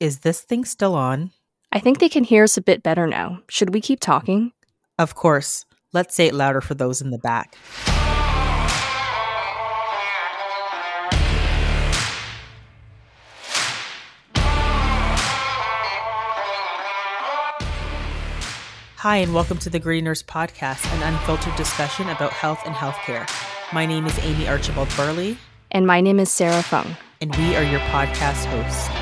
Is this thing still on? I think they can hear us a bit better now. Should we keep talking? Of course. Let's say it louder for those in the back. Hi, and welcome to the Gritty Nurse Podcast, an unfiltered discussion about health and healthcare. My name is Amy Archibald Burley. And my name is Sarah Fung. And we are your podcast hosts.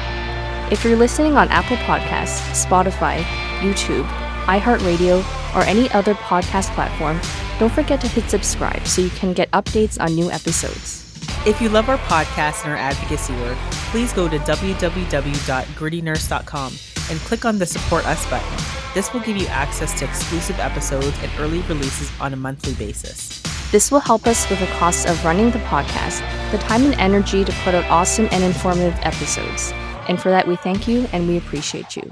If you're listening on Apple Podcasts, Spotify, YouTube, iHeartRadio, or any other podcast platform, don't forget to hit subscribe so you can get updates on new episodes. If you love our podcast and our advocacy work, please go to www.grittynurse.com and click on the Support Us button. This will give you access to exclusive episodes and early releases on a monthly basis. This will help us with the cost of running the podcast, the time and energy to put out awesome and informative episodes. And for that, we thank you and we appreciate you.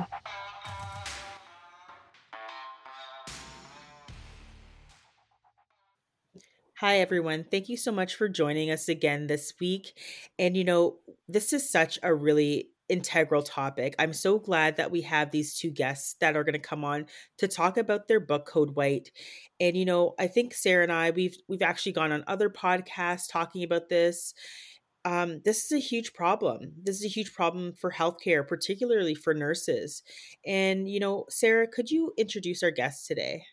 Hi, everyone. Thank you so much for joining us again this week. And, you know, this is such a really integral topic. I'm so glad that we have these two guests that are going to come on to talk about their book Code White. And you know, I think Sarah and I we've we've actually gone on other podcasts talking about this um, this is a huge problem. This is a huge problem for healthcare, particularly for nurses. And, you know, Sarah, could you introduce our guest today?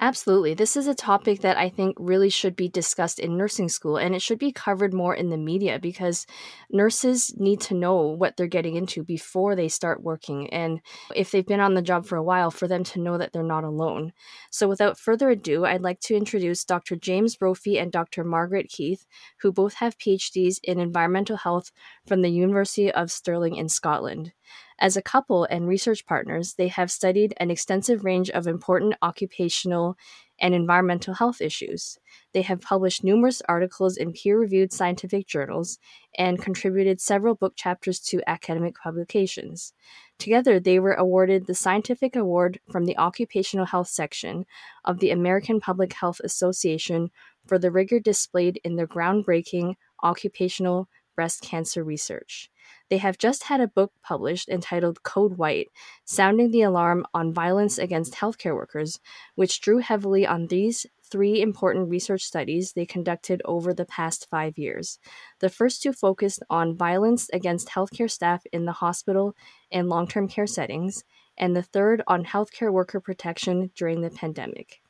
Absolutely. This is a topic that I think really should be discussed in nursing school and it should be covered more in the media because nurses need to know what they're getting into before they start working. And if they've been on the job for a while, for them to know that they're not alone. So, without further ado, I'd like to introduce Dr. James Brophy and Dr. Margaret Keith, who both have PhDs in environmental health from the University of Stirling in Scotland. As a couple and research partners, they have studied an extensive range of important occupational and environmental health issues. They have published numerous articles in peer reviewed scientific journals and contributed several book chapters to academic publications. Together, they were awarded the Scientific Award from the Occupational Health section of the American Public Health Association for the rigor displayed in their groundbreaking occupational breast cancer research. They have just had a book published entitled Code White Sounding the Alarm on Violence Against Healthcare Workers, which drew heavily on these three important research studies they conducted over the past five years. The first two focused on violence against healthcare staff in the hospital and long term care settings, and the third on healthcare worker protection during the pandemic.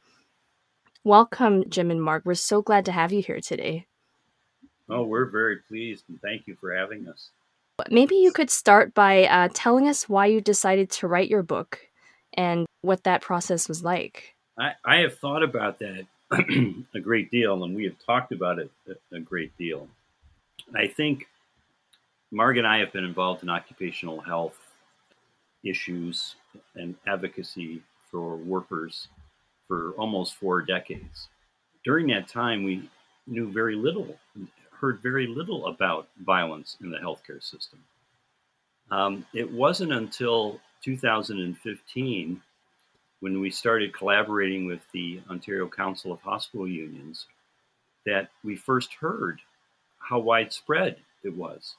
Welcome, Jim and Marg. We're so glad to have you here today. Oh, we're very pleased and thank you for having us. Maybe you could start by uh, telling us why you decided to write your book and what that process was like. I, I have thought about that a great deal, and we have talked about it a, great deal. I think Marg and I have been involved in occupational health issues and advocacy for workers for almost four decades. During that time, we knew very little heard very little about violence in the healthcare system. Um, it wasn't until 2015 when we started collaborating with the Ontario Council of Hospital Unions that we first heard how widespread it was.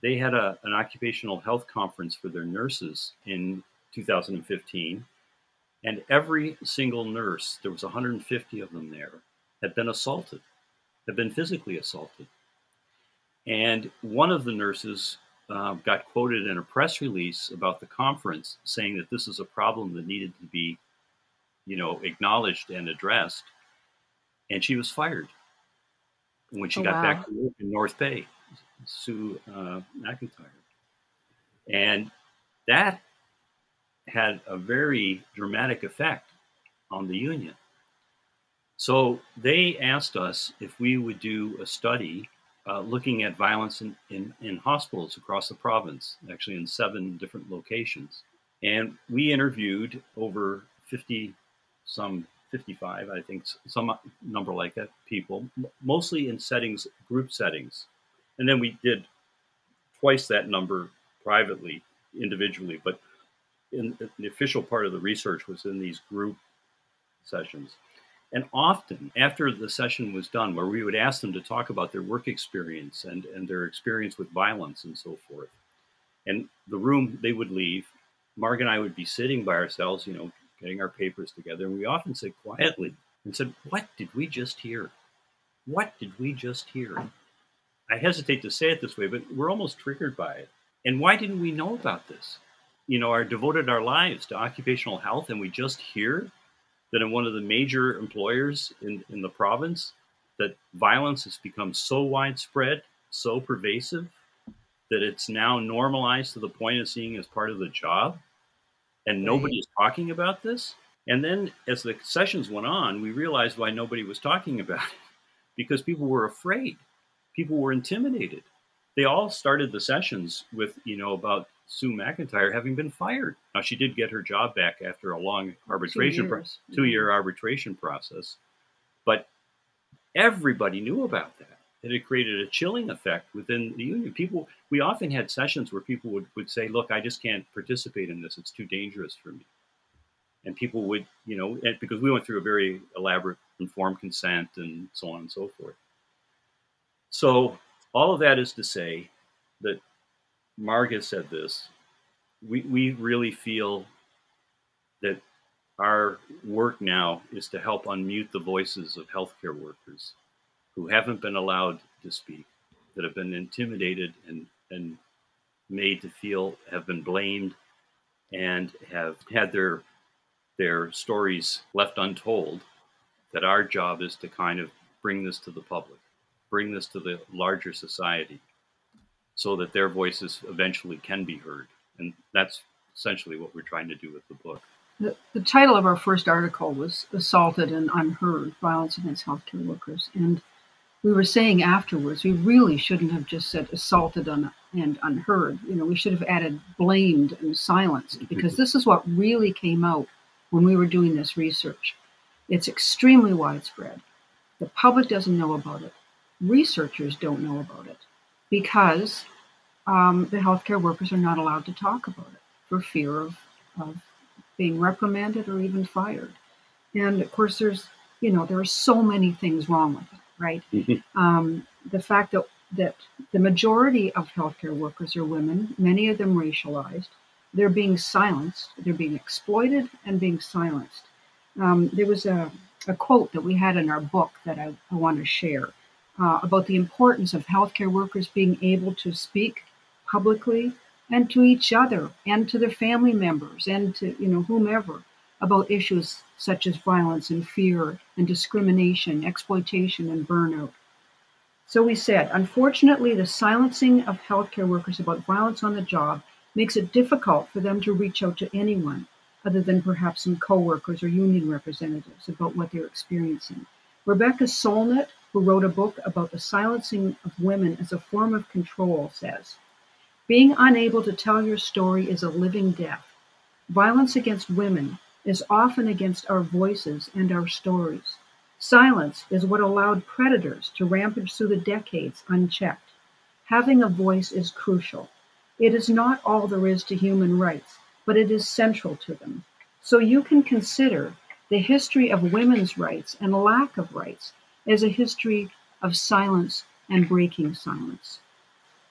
They had a, an occupational health conference for their nurses in 2015, and every single nurse, there was 150 of them there, had been assaulted have been physically assaulted. And one of the nurses uh, got quoted in a press release about the conference saying that this is a problem that needed to be, you know, acknowledged and addressed. And she was fired when she oh, got wow. back to work in North Bay, Sue uh, McIntyre. And that had a very dramatic effect on the union. So they asked us if we would do a study uh, looking at violence in, in, in, hospitals across the province, actually in seven different locations. And we interviewed over 50, some 55, I think, some number like that, people, mostly in settings, group settings. And then we did twice that number privately, individually, but in the official part of the research was in these group sessions. And often after the session was done, where we would ask them to talk about their work experience and, and their experience with violence and so forth, And the room, they would leave. Marg and I would be sitting by ourselves, you know, getting our papers together. And we often said quietly and said, What did we just hear? What did we just hear? I hesitate to say it this way, but we're almost triggered by it. And why didn't we know about this? You know, our devoted our lives to occupational health, and we just hear that in one of the major employers in, in the province, that violence has become so widespread, so pervasive, that it's now normalized to the point of seeing as part of the job. And nobody is talking about this. And then as the sessions went on, we realized why nobody was talking about it because people were afraid, people were intimidated. They all started the sessions with, you know, about Sue McIntyre having been fired. Now she did get her job back after a long arbitration, two, pro- two year arbitration process, but everybody knew about that. It had created a chilling effect within the union. People, we often had sessions where people would, would say, "Look, I just can't participate in this. It's too dangerous for me." And people would, you know, because we went through a very elaborate informed consent and so on and so forth. So all of that is to say that Margaret said this. We, we really feel that our work now is to help unmute the voices of healthcare workers who haven't been allowed to speak, that have been intimidated and, and made to feel have been blamed and have had their their stories left untold that our job is to kind of bring this to the public bring this to the larger society so that their voices eventually can be heard. And that's essentially what we're trying to do with the book. The, the title of our first article was Assaulted and Unheard Violence Against Healthcare Workers. And we were saying afterwards, we really shouldn't have just said assaulted un, and unheard. You know, we should have added blamed and silenced because this is what really came out when we were doing this research. It's extremely widespread. The public doesn't know about it. Researchers don't know about it because um, the healthcare workers are not allowed to talk about it for fear of, of being reprimanded or even fired. And of course, there's, you know, there are so many things wrong with it, right? Mm-hmm. Um, the fact that, that the majority of healthcare workers are women, many of them racialized, they're being silenced, they're being exploited and being silenced. Um, there was a, a quote that we had in our book that I, I want to share uh, about the importance of healthcare workers being able to speak publicly and to each other and to their family members and to you know whomever about issues such as violence and fear and discrimination, exploitation and burnout. So we said, unfortunately, the silencing of healthcare workers about violence on the job makes it difficult for them to reach out to anyone other than perhaps some coworkers or union representatives about what they're experiencing. Rebecca Solnit who wrote a book about the silencing of women as a form of control, says Being unable to tell your story is a living death. Violence against women is often against our voices and our stories. Silence is what allowed predators to rampage through the decades unchecked. Having a voice is crucial. It is not all there is to human rights, but it is central to them. So you can consider the history of women's rights and lack of rights as a history of silence and breaking silence.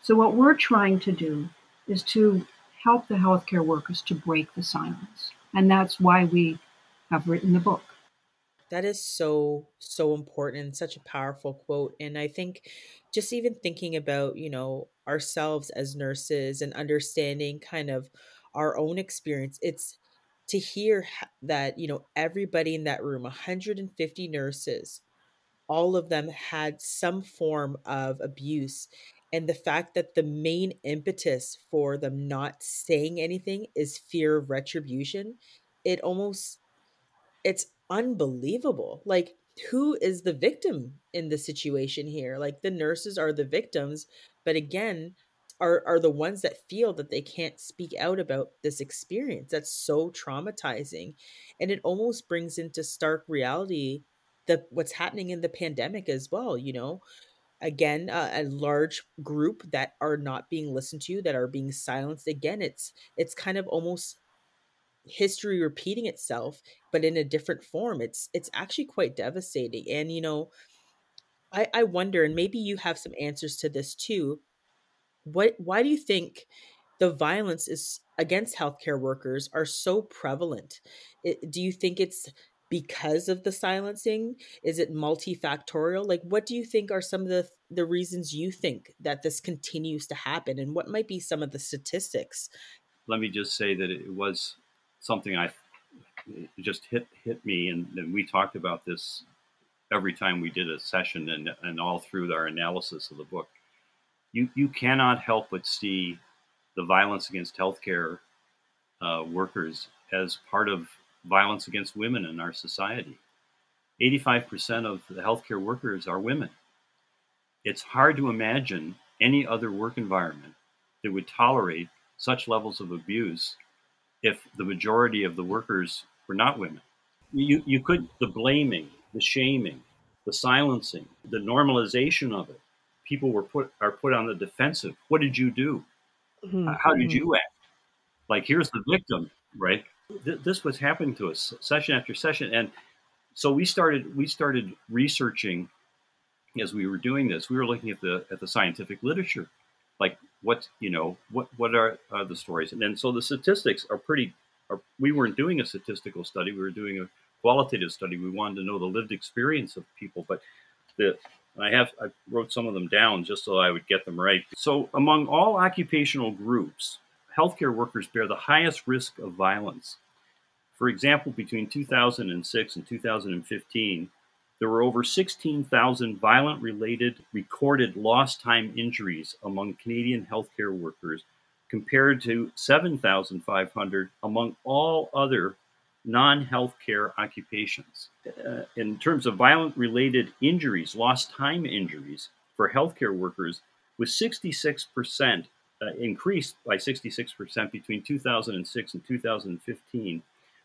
So, what we're trying to do is to help the healthcare workers to break the silence. And that's why we have written the book. That is so, so important. Such a powerful quote. And I think just even thinking about, you know, ourselves as nurses and understanding kind of our own experience, it's to hear that, you know, everybody in that room, 150 nurses, all of them had some form of abuse and the fact that the main impetus for them not saying anything is fear of retribution it almost it's unbelievable. Like who is the victim in the situation here? Like the nurses are the victims but again are are the ones that feel that they can't speak out about this experience. That's so traumatizing and it almost brings into stark reality the what's happening in the pandemic as well you know again uh, a large group that are not being listened to that are being silenced again it's it's kind of almost history repeating itself but in a different form it's it's actually quite devastating and you know i i wonder and maybe you have some answers to this too what why do you think the violence is against healthcare workers are so prevalent. It, do you think it's because of the silencing? Is it multifactorial? Like, what do you think are some of the the reasons you think that this continues to happen, and what might be some of the statistics? Let me just say that it was something I just hit hit me, and, and we talked about this every time we did a session, and and all through our analysis of the book. You you cannot help but see the violence against healthcare uh, workers as part of violence against women in our society. 85% of the healthcare workers are women. It's hard to imagine any other work environment that would tolerate such levels of abuse if the majority of the workers were not women. You, you could, the blaming, the shaming, the silencing, the normalization of it. People were put are put on the defensive. What did you do? Mm-hmm. How did you act? Like here's the victim, right? Th- this was happening to us session after session, and so we started we started researching as we were doing this. We were looking at the at the scientific literature, like what you know what what are, the stories, and then so the statistics are pretty. Are, we weren't doing a statistical study; we were doing a qualitative study. We wanted to know the lived experience of people, but the I have I wrote some of them down just so I would get them right. So among all occupational groups, healthcare workers bear the highest risk of violence. For example, between 2006 and 2015, there were over 16,000 violent related recorded lost time injuries among Canadian healthcare workers compared to 7,500 among all other non healthcare occupations. Uh, in terms of violent related injuries, lost time injuries for healthcare workers was 66% uh, increased by 66% between 2006 and 2015,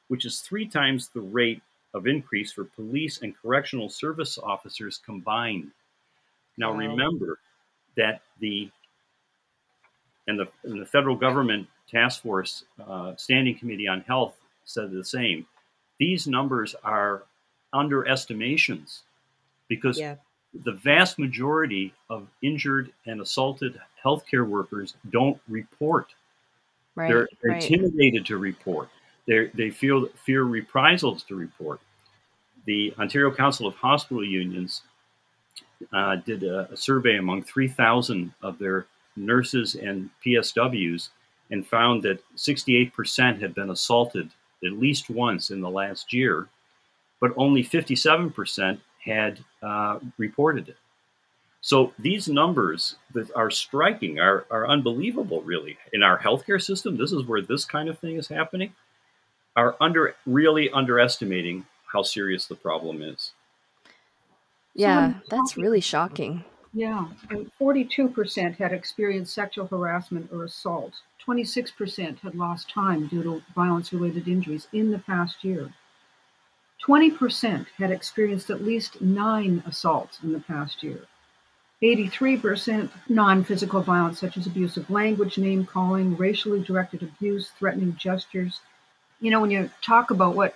which is three times the rate of increase for police and correctional service officers combined. Now, wow. remember that the and the, and the federal government task force uh, standing committee on health said the same. These numbers are underestimations because yeah the vast majority of injured and assaulted healthcare workers don't report. Right, they're, they're right. intimidated to report. They they feel fear reprisals to report. The Ontario Council of Hospital Unions uh, did a, a, survey among 3,000 of their nurses and PSWs and found that 68% had been assaulted at least once in the last year, but only 57% had uh, reported it. So these numbers that are striking are, are unbelievable, really. In our healthcare system, this is where this kind of thing is happening, are under really underestimating how serious the problem is. Yeah, so that's really shocking. Yeah, and 42% had experienced sexual harassment or assault. 26% had lost time due to violence related injuries in the past year. 20% had experienced at least nine assaults in the past year. 83% non physical violence, such as abusive language, name calling, racially directed abuse, threatening gestures. You know, when you talk about what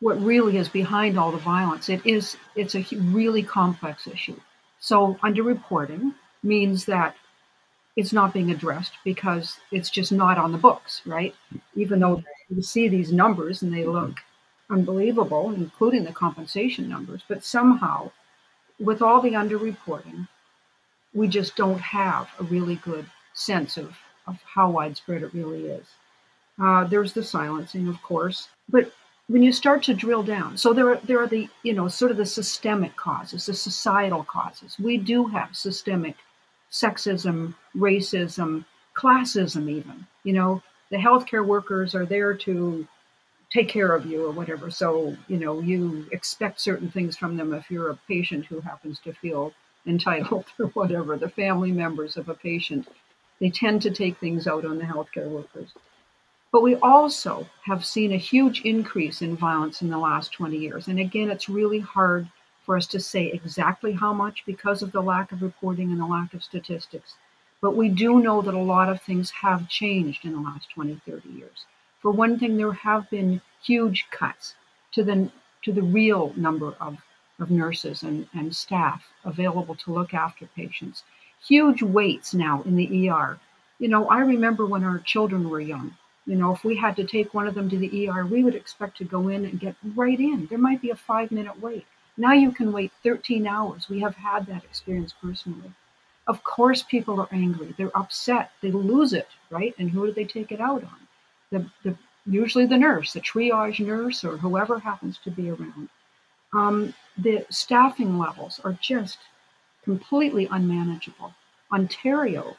what really is behind all the violence, it is it's a really complex issue. So underreporting means that it's not being addressed because it's just not on the books, right? Even though you see these numbers and they look unbelievable, including the compensation numbers, but somehow, with all the underreporting, we just don't have a really good sense of, of how widespread it really is. Uh, there's the silencing, of course, but when you start to drill down, so there are there are the you know sort of the systemic causes, the societal causes. We do have systemic sexism, racism, classism, even. You know, the healthcare workers are there to take care of you or whatever. So, you know, you expect certain things from them if you're a patient who happens to feel entitled or whatever. The family members of a patient, they tend to take things out on the healthcare workers. But we also have seen a huge increase in violence in the last 20 years. And again, it's really hard for us to say exactly how much because of the lack of reporting and the lack of statistics. But we do know that a lot of things have changed in the last 20, 30 years. For one thing, there have been huge cuts to the to the real number of, of nurses and, and staff available to look after patients. Huge waits now in the ER. you know, I remember when our children were young. You know, if we had to take one of them to the ER, we would expect to go in and get right in. There might be a five minute wait. Now you can wait 13 hours. We have had that experience personally. Of course, people are angry. They're upset. They lose it, right? And who do they take it out on? The, the usually the nurse, the triage nurse, or whoever happens to be around. Um, the staffing levels are just completely unmanageable. Ontario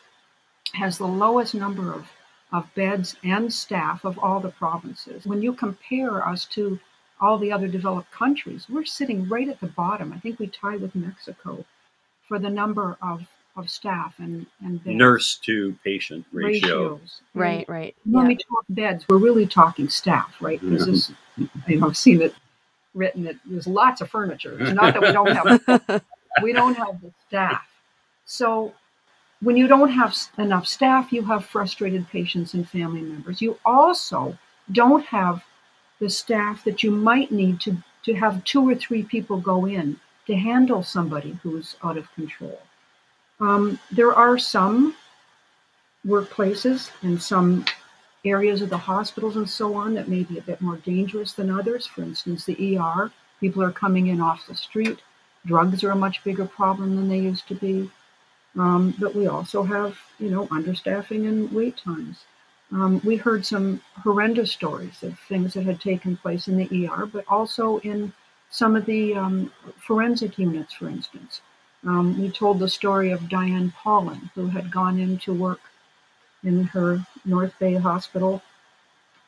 has the lowest number of, of beds and staff of all the provinces. When you compare us to all the other developed countries, we're sitting right at the bottom. I think we tie with Mexico for the number of of staff and, and beds. nurse to patient ratio. ratios. Right, right. When Yeah. we talk beds, we're really talking staff, right? Because this, mm-hmm. you know, I've seen it written that there's lots of furniture. It's not that we don't have we don't have the staff. So when you don't have enough staff, you have frustrated patients and family members. You also don't have the staff that you might need to, to have two or three people go in to handle somebody who's out of control. Um, there are some workplaces and some areas of the hospitals and so on that may be a bit more dangerous than others. For instance, the ER, people are coming in off the street. Drugs are a much bigger problem than they used to be. Um, but we also have, you know, understaffing and wait times. Um, we heard some horrendous stories of things that had taken place in the ER, but also in some of the um, forensic units, for instance. Um, we told the story of Diane Paulin, who had gone in to work in her North Bay hospital.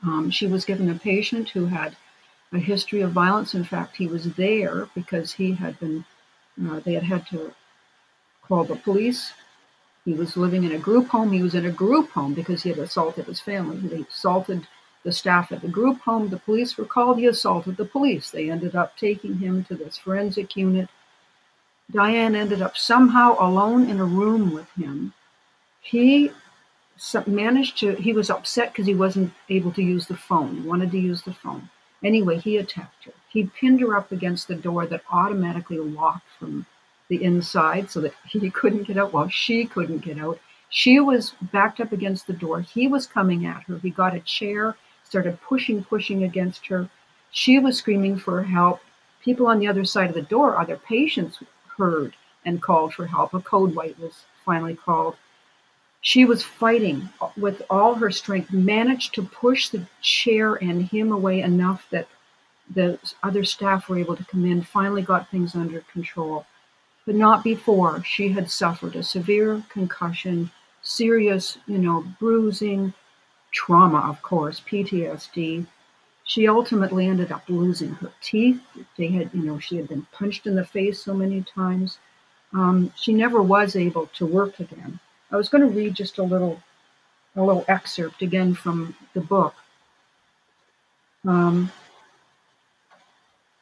Um, she was given a patient who had a history of violence. In fact, he was there because he had been, uh, they had had to call the police. He was living in a group home. He was in a group home because he had assaulted his family. They assaulted the staff at the group home. The police were called. He assaulted the police. They ended up taking him to this forensic unit. Diane ended up somehow alone in a room with him. He managed to, he was upset because he wasn't able to use the phone. He wanted to use the phone. Anyway, he attacked her. He pinned her up against the door that automatically locked from the inside so that he couldn't get out while she couldn't get out. She was backed up against the door. He was coming at her. He got a chair, started pushing, pushing against her. She was screaming for help. People on the other side of the door, other patients, heard and called for help. A code white was finally called. She was fighting with all her strength, managed to push the chair and him away enough that the other staff were able to come in, finally got things under control. But not before. She had suffered a severe concussion, serious, you know, bruising, trauma, of course, PTSD. She ultimately ended up losing her teeth. They had, you know, she had been punched in the face so many times. Um, she never was able to work again. I was going to read just a little, a little excerpt again from the book. Um,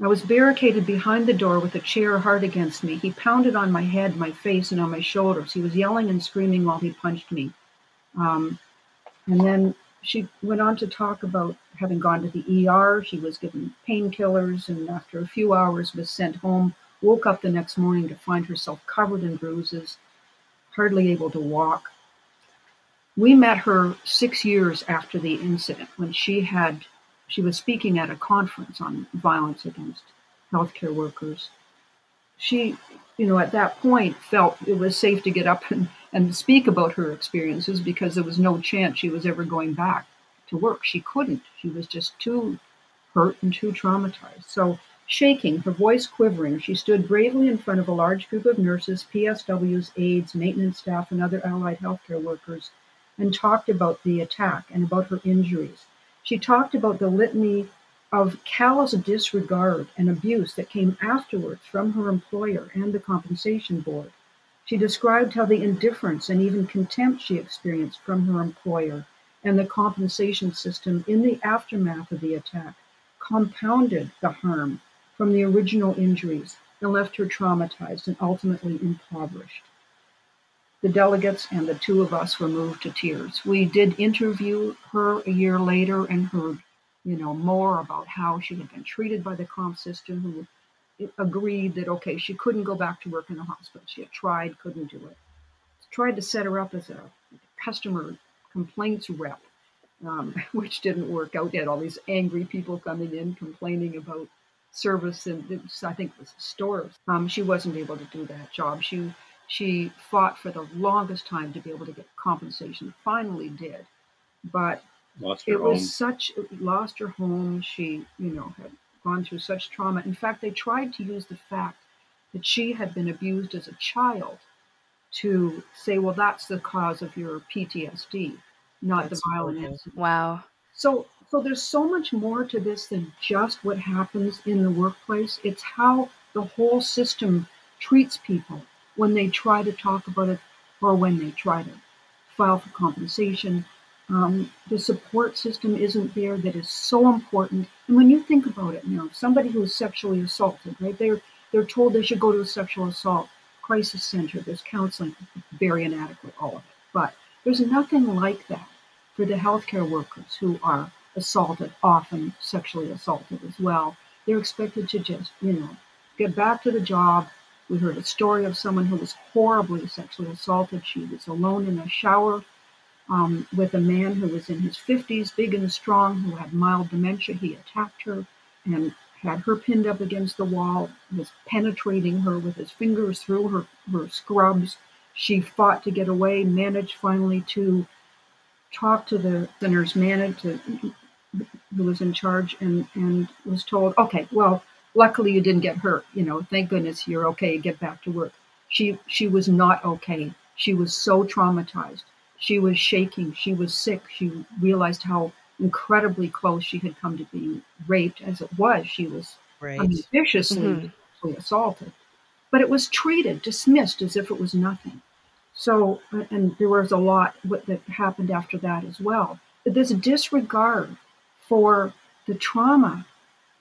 I was barricaded behind the door with a chair hard against me. He pounded on my head, my face, and on my shoulders. He was yelling and screaming while he punched me. Um, and then she went on to talk about having gone to the ER. She was given painkillers, and after a few hours, was sent home. Woke up the next morning to find herself covered in bruises, hardly able to walk. We met her six years after the incident when she had she was speaking at a conference on violence against healthcare workers. She, you know, at that point felt it was safe to get up and, and speak about her experiences because there was no chance she was ever going back to work. She couldn't. She was just too hurt and too traumatized. So, shaking, her voice quivering, she stood bravely in front of a large group of nurses, PSWs, aides, maintenance staff, and other allied healthcare workers and talked about the attack and about her injuries. She talked about the litany of callous disregard and abuse that came afterwards from her employer and the compensation board. She described how the indifference and even contempt she experienced from her employer and the compensation system in the aftermath of the attack compounded the harm from the original injuries and left her traumatized and ultimately impoverished. The delegates and the two of us were moved to tears. We did interview her a year later and heard, you know, more about how she had been treated by the comp system, who agreed that okay, she couldn't go back to work in the hospital. She had tried, couldn't do it. Tried to set her up as a customer complaints rep, um, which didn't work out. They had all these angry people coming in complaining about service, and was, I think it was stores. Um, she wasn't able to do that job. She she fought for the longest time to be able to get compensation. Finally, did, but lost it home. was such lost her home. She you know had gone through such trauma. In fact, they tried to use the fact that she had been abused as a child to say, well, that's the cause of your PTSD, not That's the violent horrible. incident. Wow. So, so there's so much more to this than just what happens in the workplace. It's how the whole system treats people when they try to talk about it or when they try to file for compensation. Um, the support system isn't there that is so important. And when you think about it, know, somebody who is sexually assaulted, right? They're they're told they should go to a sexual assault crisis center. There's counseling, very inadequate, all of it. But there's nothing like that for the healthcare workers who are assaulted, often sexually assaulted as well. They're expected to just, you know, get back to the job. We heard a story of someone who was horribly sexually assaulted. She was alone in a shower um, with a man who was in his 50s, big and strong, who had mild dementia. He attacked her and had her pinned up against the wall, was penetrating her with his fingers through her, her scrubs. She fought to get away, managed finally to talk to the, nurse manager who was in charge and, and was told, okay, well, luckily you didn't get hurt. You know, thank goodness you're okay. Get back to work. She she was not okay. She was so traumatized. She was shaking. She was sick. She realized how incredibly close she had come to being raped as it was. She was Right. I mean, viciously Mhm. assaulted. But it was treated, dismissed as if it was nothing. So, and there was a lot that happened after that as well. But this disregard for the trauma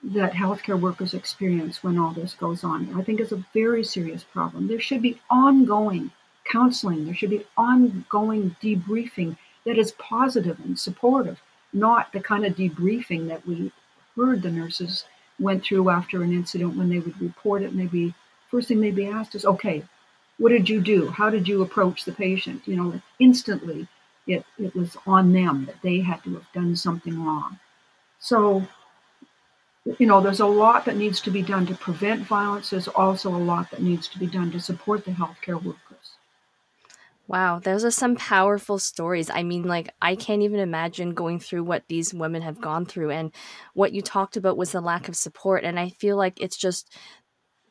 that healthcare workers experience when all this goes on, I think is a very serious problem. There should be ongoing counseling, there should be ongoing debriefing that is positive and supportive, not the kind of debriefing that we heard the nurses went through after an incident when they would report it and they'd be first thing they'd be asked is okay what did you do? How did you approach the patient? You know instantly it, it was on them that they had to have done something wrong. So you know there's a lot that needs to be done to prevent violence. There's also a lot that needs to be done to support the healthcare workers Wow, those are some powerful stories. I mean, like, I can't even imagine going through what these women have gone through. And what you talked about was the lack of support. And I feel like it's just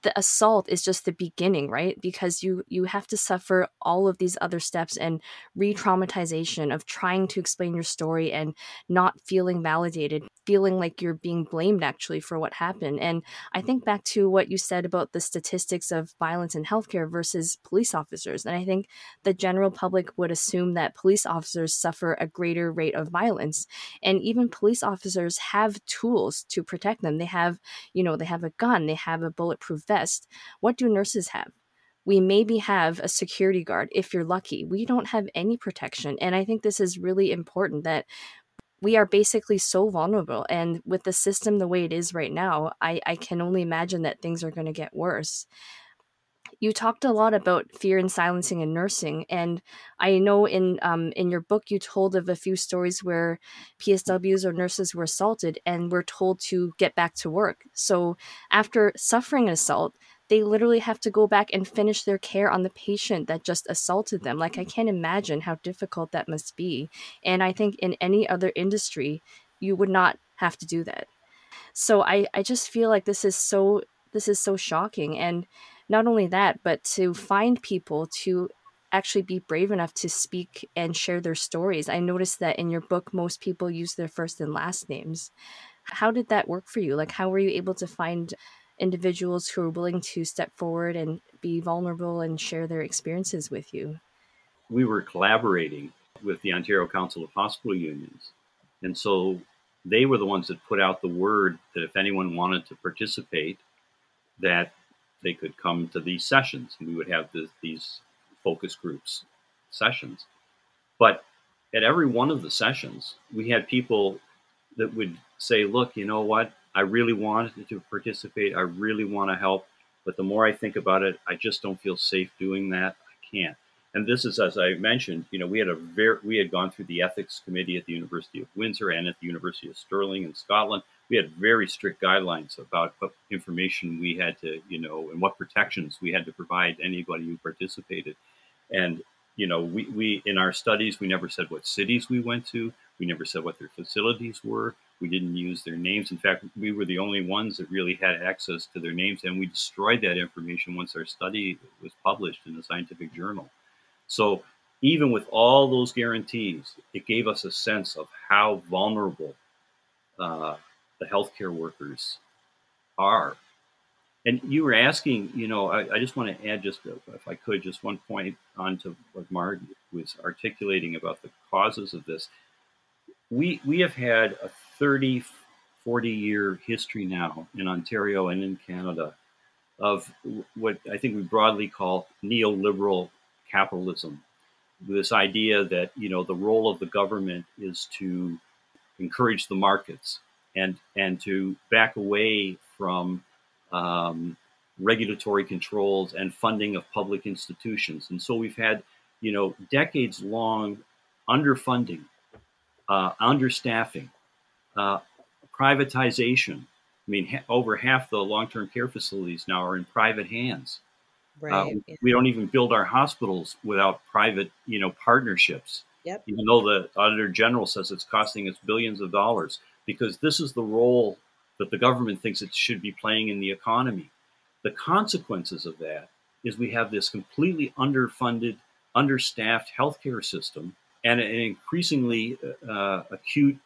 the assault is just the beginning, right? Because you you have to suffer all of these other steps and re-traumatization of trying to explain your story and not feeling validated, feeling like you're being blamed actually for what happened. And I think back to what you said about the statistics of violence in healthcare versus police officers. And I think the general public would assume that police officers suffer a greater rate of violence. And even police officers have tools to protect them. They have, you know, they have a gun, they have a bulletproof vest. What do nurses have? We maybe have a security guard if you're lucky. We don't have any protection. And I think this is really important that we are basically so vulnerable. And with the system the way it is right now, I, I can only imagine that things are going to get worse you talked a lot about fear and silencing in nursing, and I know in um, in your book you told of a few stories where PSWs or nurses were assaulted and were told to get back to work. So after suffering an assault, they literally have to go back and finish their care on the patient that just assaulted them. Like I can't imagine how difficult that must be. And I think in any other industry, you would not have to do that. So I, I just feel like this is so this is so shocking and not only that, but to find people to actually be brave enough to speak and share their stories. I noticed that in your book, most people use their first and last names. How did that work for you? Like, how were you able to find individuals who are willing to step forward and be vulnerable and share their experiences with you? We were collaborating with the Ontario Council of Hospital Unions. And so they were the ones that put out the word that if anyone wanted to participate, that they could come to these sessions and we would have the, these focus groups sessions. But at every one of the sessions, we had people that would say, Look, you know what? I really wanted to participate. I really want to help. But the more I think about it, I just don't feel safe doing that. I can't. and this is as I mentioned, you know, we had a very we had gone through the ethics committee at the University of Windsor and at the University of Stirling in Scotland. We had very strict guidelines about what information we had to, you know, and what protections we had to provide anybody who participated. And you know, we, we in our studies we never said what cities we went to. We never said what their facilities were. We didn't use their names. In fact, we were the only ones that really had access to their names, and we destroyed that information once our study was published in a scientific journal. So even with all those guarantees, it gave us a sense of how vulnerable uh, the healthcare workers are. And you were asking, you know, I, I just want to add just, if I could, just one point onto what Marg was articulating about the causes of this. We, we have had a 30, 40 year history now in Ontario and in Canada of what I think we broadly call neoliberal capitalism. This idea that you know the role of the government is to encourage the markets and and to back away from um, regulatory controls and funding of public institutions. And so we've had you know decades long underfunding, uh, understaffing, uh, privatization. I mean, ha- over half the long term care facilities now are in private hands. Uh, right. Uh, we don't even build our hospitals without private, you know, partnerships. Yep. Even though the Auditor General says it's costing us billions of dollars, because this is the role that the government thinks it should be playing in the economy. The consequences of that is we have this completely underfunded, understaffed healthcare system and an increasingly uh, acute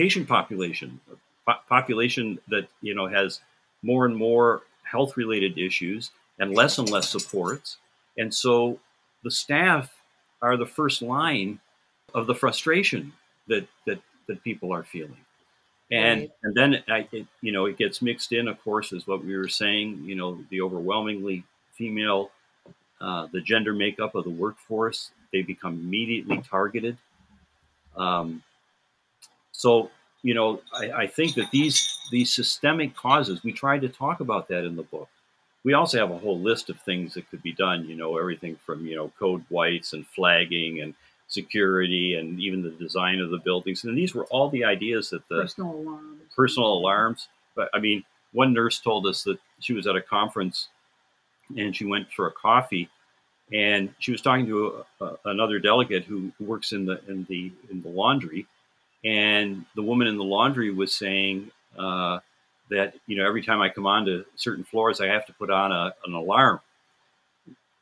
patient population, po- population that you know has more and more health-related issues and less and less supports. And so the staff are the first line of the frustration that that, that people are feeling. And right. and then I, it, you know it gets mixed in, of course, is what we were saying. You know, the overwhelmingly female, uh, the gender makeup of the workforce, they become immediately targeted. Um, so you know, I, I think that these these systemic causes, we tried to talk about that in the book we also have a whole list of things that could be done. You know, everything from you know code whites and flagging and security and even the design of the buildings. And these were all the ideas that the personal alarms. Personal alarms. But I mean, one nurse told us that she was at a conference and she went for a coffee and she was talking to a, a, another delegate who, who works in the in the in the laundry and the woman in the laundry was saying uh, that you know every time I come onto certain floors, I have to put on a, an alarm.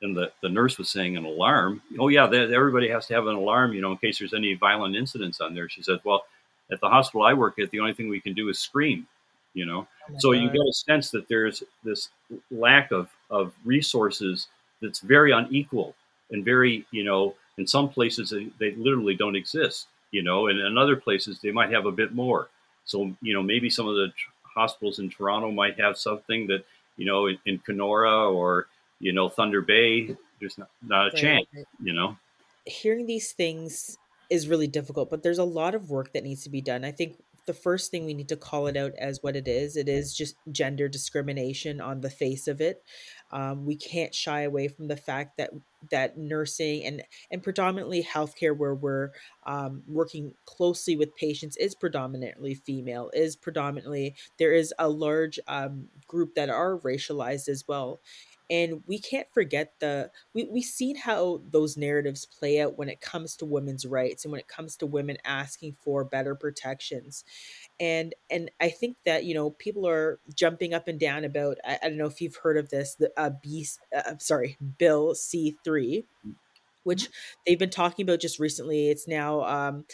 And the, the nurse was saying an alarm. Oh yeah, they, everybody has to have an alarm, you know, in case there's any violent incidents on there. She said, well, at the hospital I work at, the only thing we can do is scream, you know. Oh so God. you get a sense that there's this lack of of resources that's very unequal and very, you know, in some places they, they literally don't exist, you know, and in other places they might have a bit more. So, you know, maybe some of the hospitals in Toronto might have something that you know in, in Kenora or you know Thunder Bay. There's not, not a right. chance, you know. Hearing these things is really difficult, but there's a lot of work that needs to be done. I think the first thing we need to call it out as what it is. It is just gender discrimination on the face of it. Um, we can't shy away from the fact that that nursing and and predominantly healthcare, where we're um, working closely with patients, is predominantly female. Is predominantly there is a large um, group that are racialized as well, and we can't forget the we, we've seen how those narratives play out when it comes to women's rights and when it comes to women asking for better protections and and i think that you know people are jumping up and down about i, I don't know if you've heard of this the uh, b uh, sorry bill c3 which mm-hmm. they've been talking about just recently it's now um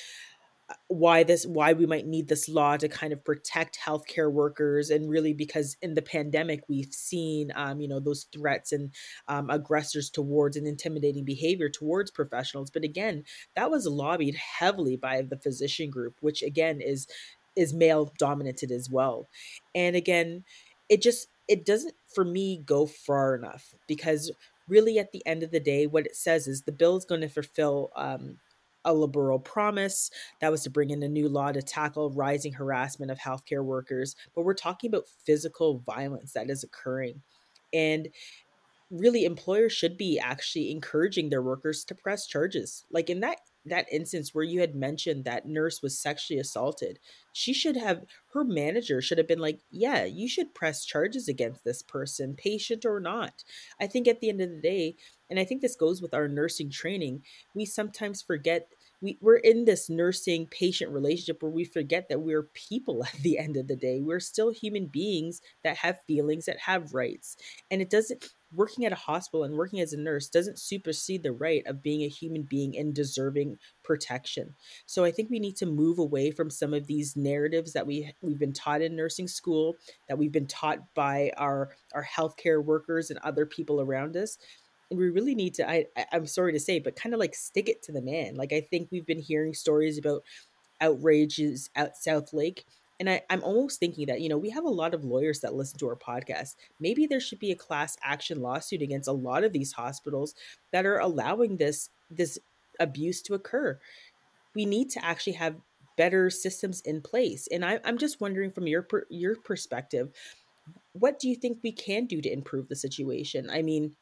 why this why we might need this law to kind of protect healthcare workers and really because in the pandemic we've seen um, you know those threats and um, aggressors towards and intimidating behavior towards professionals. But again that was lobbied heavily by the physician group which again is is male dominated as well. And again it just it doesn't for me go far enough because really at the end of the day what it says is the bill is going to fulfill um, a liberal promise that was to bring in a new law to tackle rising harassment of healthcare workers but we're talking about physical violence that is occurring and really employers should be actually encouraging their workers to press charges. Like in that that instance where you had mentioned that nurse was sexually assaulted, she should have her manager should have been like, "Yeah, you should press charges against this person, patient or not." I think at the end of the day, and I think this goes with our nursing training, we sometimes forget we, we're in this nursing patient relationship where we forget that we're people at the end of the day. We're still human beings that have feelings, that have rights. And it doesn't, working at a hospital and working as a nurse doesn't supersede the right of being a human being and deserving protection. So I think we need to move away from some of these narratives that we we've been taught in nursing school, that we've been taught by our our healthcare workers and other people around us we really need to I, I am sorry to say but kind of like stick it to the man. Like i think we've been hearing stories about outrages at Southlake and I, i'm almost thinking that you know we have a lot of lawyers that listen to our podcast. Maybe there should be a class action lawsuit against a lot of these hospitals that are allowing this this abuse to occur. We need to actually have better systems in place and I, i'm just wondering from your per, your perspective what do you think we can do to improve the situation? I mean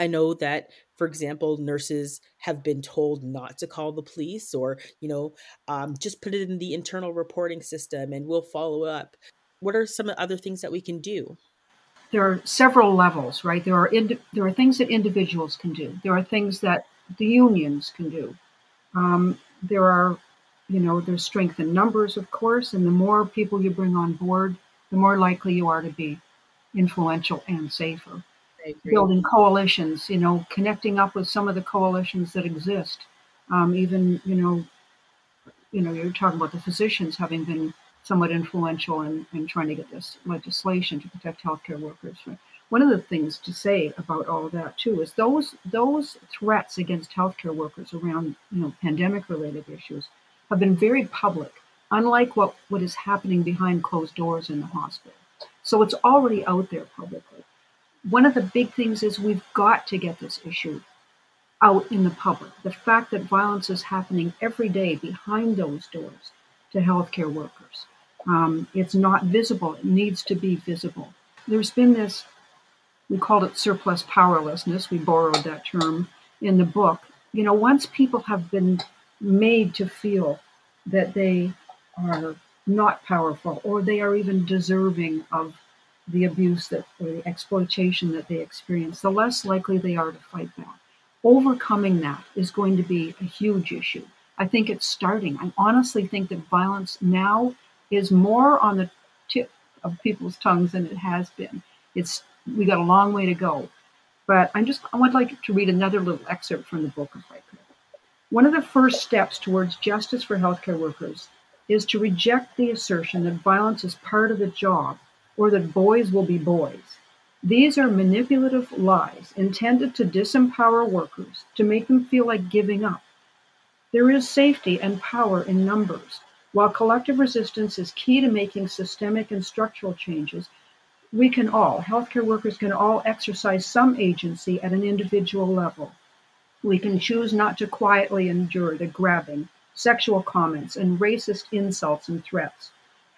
I know that, for example, nurses have been told not to call the police or, you know, um, just put it in the internal reporting system and we'll follow up. What are some other things that we can do? There are several levels, right? There are ind- there are things that individuals can do. There are things that the unions can do. Um, there are, you know, there's strength in numbers, of course, and the more people you bring on board, the more likely you are to be influential and safer building coalitions, you know, connecting up with some of the coalitions that exist. Um, even, you know, you know, you're talking about the physicians having been somewhat influential in, in trying to get this legislation to protect healthcare workers. One of the things to say about all that too is those those threats against healthcare workers around you know pandemic related issues have been very public, unlike what, what is happening behind closed doors in the hospital. So it's already out there publicly one of the big things is we've got to get this issue out in the public. The fact that violence is happening every day behind those doors to healthcare workers. Um, it's not visible. It needs to be visible. There's been this, we called it surplus powerlessness. We borrowed that term in the book. You know, once people have been made to feel that they are not powerful or they are even deserving of the abuse that or the exploitation that they experience, the less likely they are to fight back. Overcoming that is going to be a huge issue. I think it's starting. I honestly think that violence now is more on the tip of people's tongues than it has been. It's we got a long way to go. But I'm just I would like to read another little excerpt from the book if I. One of the first steps towards justice for healthcare workers is to reject the assertion that violence is part of the job or that boys will be boys. These are manipulative lies intended to disempower workers, to make them feel like giving up. There is safety and power in numbers. While collective resistance is key to making systemic and structural changes, we can all, healthcare workers can all exercise some agency at an individual level. We can choose not to quietly endure the grabbing, sexual comments, and racist insults and threats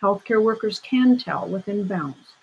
healthcare workers can tell within bounds.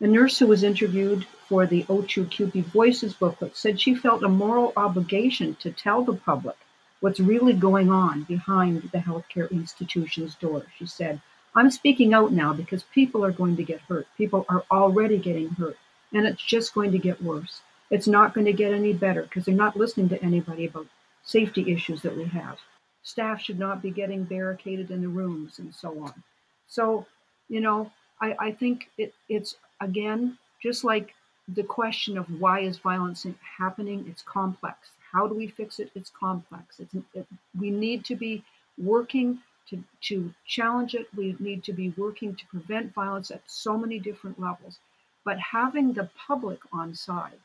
A nurse who was interviewed for the OCHU CUPE Voices booklet said she felt a moral obligation to tell the public what's really going on behind the healthcare institution's door. She said, I'm speaking out now because people are going to get hurt. People are already getting hurt, and it's just going to get worse. It's not going to get any better because they're not listening to anybody about safety issues that we have. Staff should not be getting barricaded in the rooms and so on. So, you know, I, I think it, it's again just like the question of why is violence happening. It's complex. How do we fix it? It's complex. It's, it, we need to be working to, to challenge it. We need to be working to prevent violence at so many different levels. But having the public on side,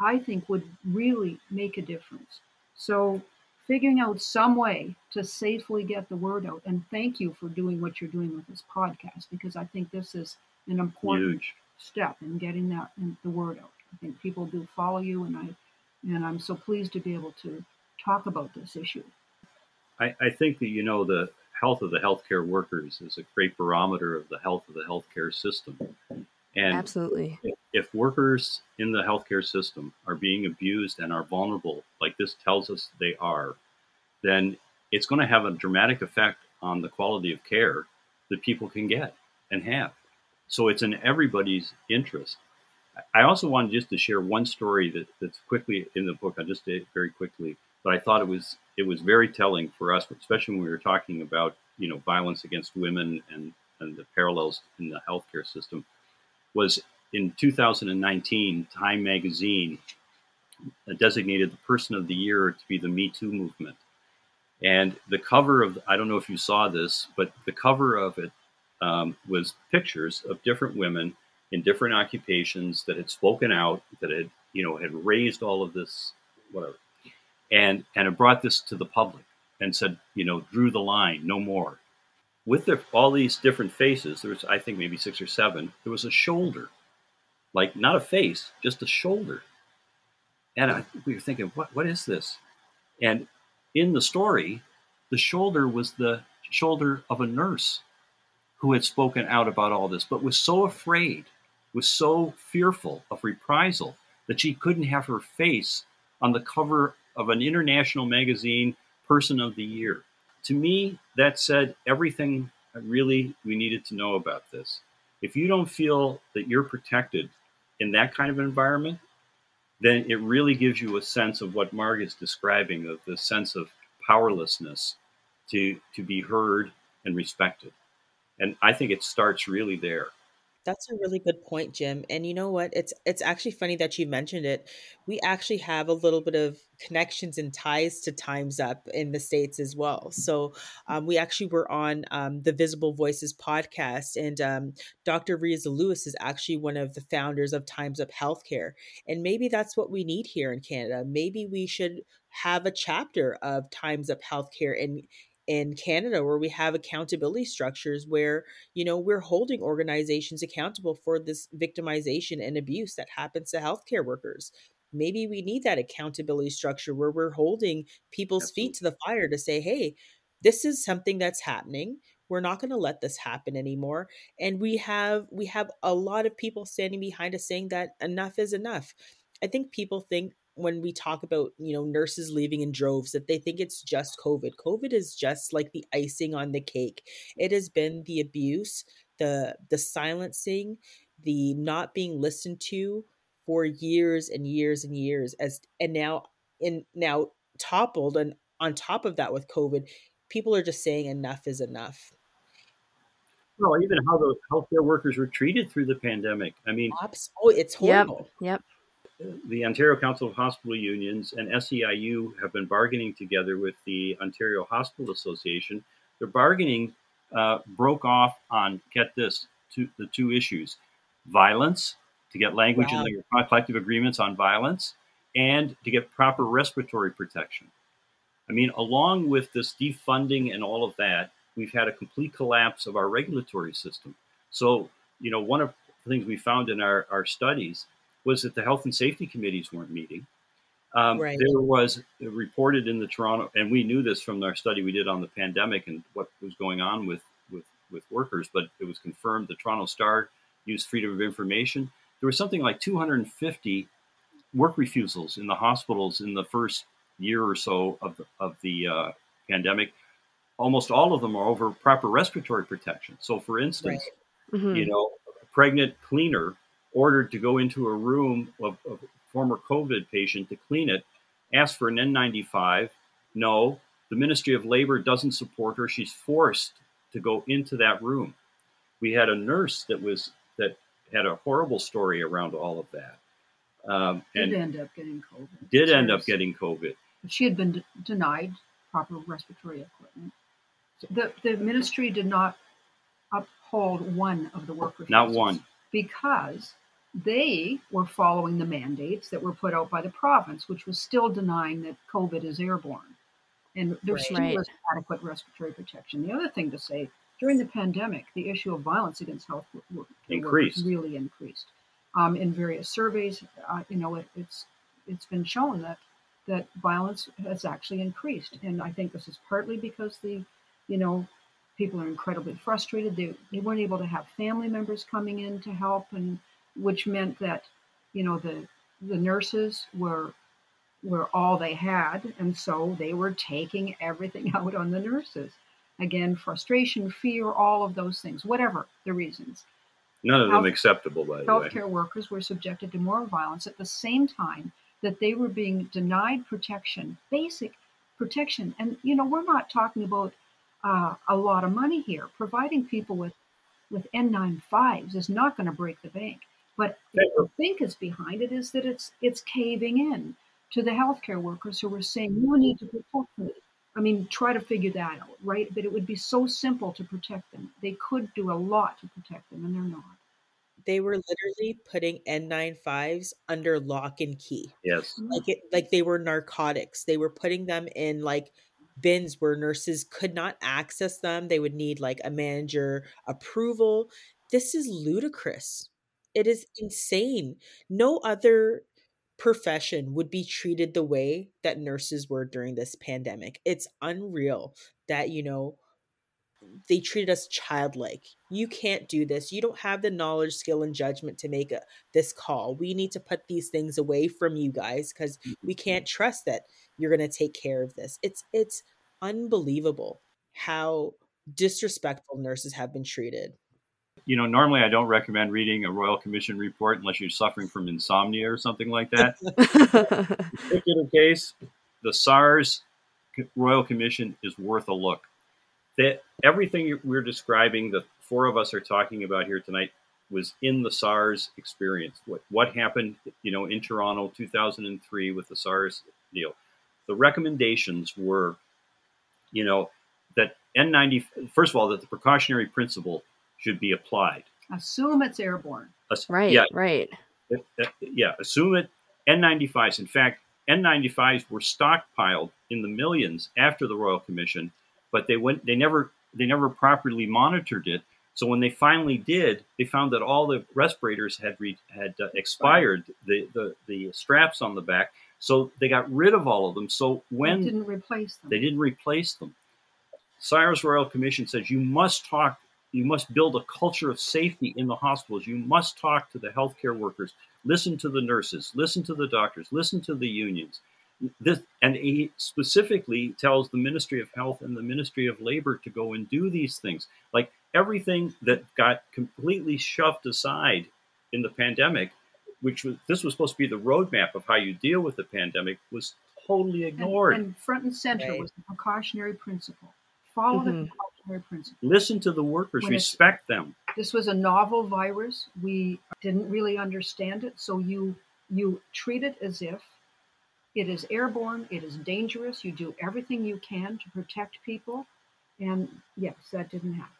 I think, would really make a difference. So figuring out some way to safely get the word out. And thank you for doing what you're doing with this podcast because I think this is an important Huge. step in getting that in the word out. I think people do follow you, and I and I'm so pleased to be able to talk about this issue. I, I think that you know the health of the healthcare workers is a great barometer of the health of the healthcare system. And Absolutely. if, if workers in the healthcare system are being abused and are vulnerable, like this tells us they are, then it's going to have a dramatic effect on the quality of care that people can get and have. So it's in everybody's interest. I also wanted just to share one story that, that's quickly in the book. I just did it very quickly, but I thought it was it was very telling for us, especially when we were talking about you know violence against women and and the parallels in the healthcare system. Was in 2019, Time Magazine designated the Person of the Year to be the Me Too movement, and the cover of I don't know if you saw this, but the cover of it um, was pictures of different women in different occupations that had spoken out, that had you know had raised all of this whatever, and and had brought this to the public and said you know drew the line, no more. With the, all these different faces, there was I think maybe six or seven. There was a shoulder, like not a face, just a shoulder. And I, we were thinking, what what is this? And in the story, the shoulder was the shoulder of a nurse who had spoken out about all this, but was so afraid, was so fearful of reprisal that she couldn't have her face on the cover of an international magazine, Person of the Year. To me, that said everything really we needed to know about this. If you don't feel that you're protected in that kind of environment, then it really gives you a sense of what Marg is describing of the sense of powerlessness to, to be heard and respected. And I think it starts really there. That's a really good point, Jim. And you know what? It's it's actually funny that you mentioned it. We actually have a little bit of connections and ties to Times Up in the states as well. So um, we actually were on um, the Visible Voices podcast, and um, Dr. Riza Lewis is actually one of the founders of Times Up Healthcare. And maybe that's what we need here in Canada. Maybe we should have a chapter of Times Up Healthcare and in Canada where we have accountability structures where, you know, we're holding organizations accountable for this victimization and abuse that happens to healthcare workers. Maybe we need that accountability structure where we're holding people's Absolutely. feet to the fire to say, hey, this is something that's happening we're not going to let this happen anymore and we have we have a lot of people standing behind us saying that enough is enough i think people think when we talk about you know nurses leaving in droves that they think it's just covid. Covid is just like the icing on the cake. It has been the abuse the the silencing the not being listened to for years and years and years as and now in now toppled and on top of that with covid people are just saying enough is enough. Well even how those healthcare workers were treated through the pandemic. I mean oh it's horrible. yep, yep the Ontario Council of Hospital Unions and SEIU have been bargaining together with the Ontario Hospital Association. Their bargaining uh, broke off on, get this, two, the two issues violence, to get language wow. in the collective agreements on violence, and to get proper respiratory protection. I mean, along with this defunding and all of that, we've had a complete collapse of our regulatory system. So, you know, one of the things we found in our, our studies was that the health and safety committees weren't meeting. Um, right. There was reported in the Toronto, and we knew this from our study we did on the pandemic and what was going on with, with, with workers, but it was confirmed the Toronto Star used freedom of information. There was something like 250 work refusals in the hospitals in the first year or so of the, of the uh, pandemic. Almost all of them are over proper respiratory protection. So, for instance, right. mm-hmm. you know, a pregnant cleaner ordered to go into a room of, of a former COVID patient to clean it, asked for an N95. No, the Ministry of Labor doesn't support her. She's forced to go into that room. We had a nurse that was that had a horrible story around all of that. Um, and did end up getting COVID. Did end up getting COVID. She had been d- denied proper respiratory equipment. The the ministry did not uphold one of the work Not one. Because they were following the mandates that were put out by the province, which was still denying that COVID is airborne. And there right. still was adequate respiratory protection. The other thing to say, during the pandemic, the issue of violence against health increased. really increased. Um, in various surveys, uh, you know, it, it's it's been shown that that violence has actually increased, and I think this is partly because the, you know, people are incredibly frustrated. They, they weren't able to have family members coming in to help, and which meant that, you know, the the nurses were were all they had, and so they were taking everything out on the nurses. Again, frustration, fear, all of those things, whatever the reasons. None of Health, them acceptable, by the healthcare way. Healthcare workers were subjected to more violence at the same time that they were being denied protection, basic protection. And you know, we're not talking about uh, a lot of money here. Providing people with with N95s is not going to break the bank. But what I think is behind it is that it's it's caving in to the healthcare workers who were saying, "You need to protect me." I mean, try to figure that out, right? But it would be so simple to protect them. They could do a lot to protect them, and they're not. They were literally putting N95s under lock and key. Yes. Like it like they were narcotics. They were putting them in like bins where nurses could not access them. They would need like a manager approval. This is ludicrous. It is insane. No other profession would be treated the way that nurses were during this pandemic. It's unreal that, you know, they treated us childlike. You can't do this. You don't have the knowledge, skill, and judgment to make a, this call. We need to put these things away from you guys because we mm-hmm. can't trust that you're going to take care of this. It's it's unbelievable how disrespectful nurses have been treated. You know, normally I don't recommend reading a Royal Commission report unless you're suffering from insomnia or something like that. in particular case, the SARS Royal Commission is worth a look that everything we're describing, the four of us are talking about here tonight, was in the SARS experience. What what happened, you know, in Toronto, 2003, with the SARS deal. The recommendations were, you know, that N90. First of all, that the precautionary principle should be applied. Assume it's airborne. As, right. Yeah. Right. Uh, uh, yeah. Assume it. N95s. In fact, N95s were stockpiled in the millions after the Royal Commission but they went they never they never properly monitored it. So when they finally did, they found that all the respirators had re, had uh, expired, the, the the straps on the back. So they got rid of all of them. So when they didn't replace them, they didn't replace them. SARS Royal Commission says you must talk, you must build a culture of safety in the hospitals. You must talk to the healthcare workers, listen to the nurses, listen to the doctors, listen to the unions this, and he specifically tells the Ministry of Health and the Ministry of Labor to go and do these things. Like everything that got completely shoved aside in the pandemic, which was this was supposed to be the roadmap of how you deal with the pandemic, was totally ignored. And, and front and center right. was the precautionary principle. Follow mm-hmm. the precautionary principle. Listen to the workers, when respect them. This was a novel virus. We didn't really understand it, so you you treat it as if it is airborne, it is dangerous. You do everything you can to protect people. And yes, that didn't happen.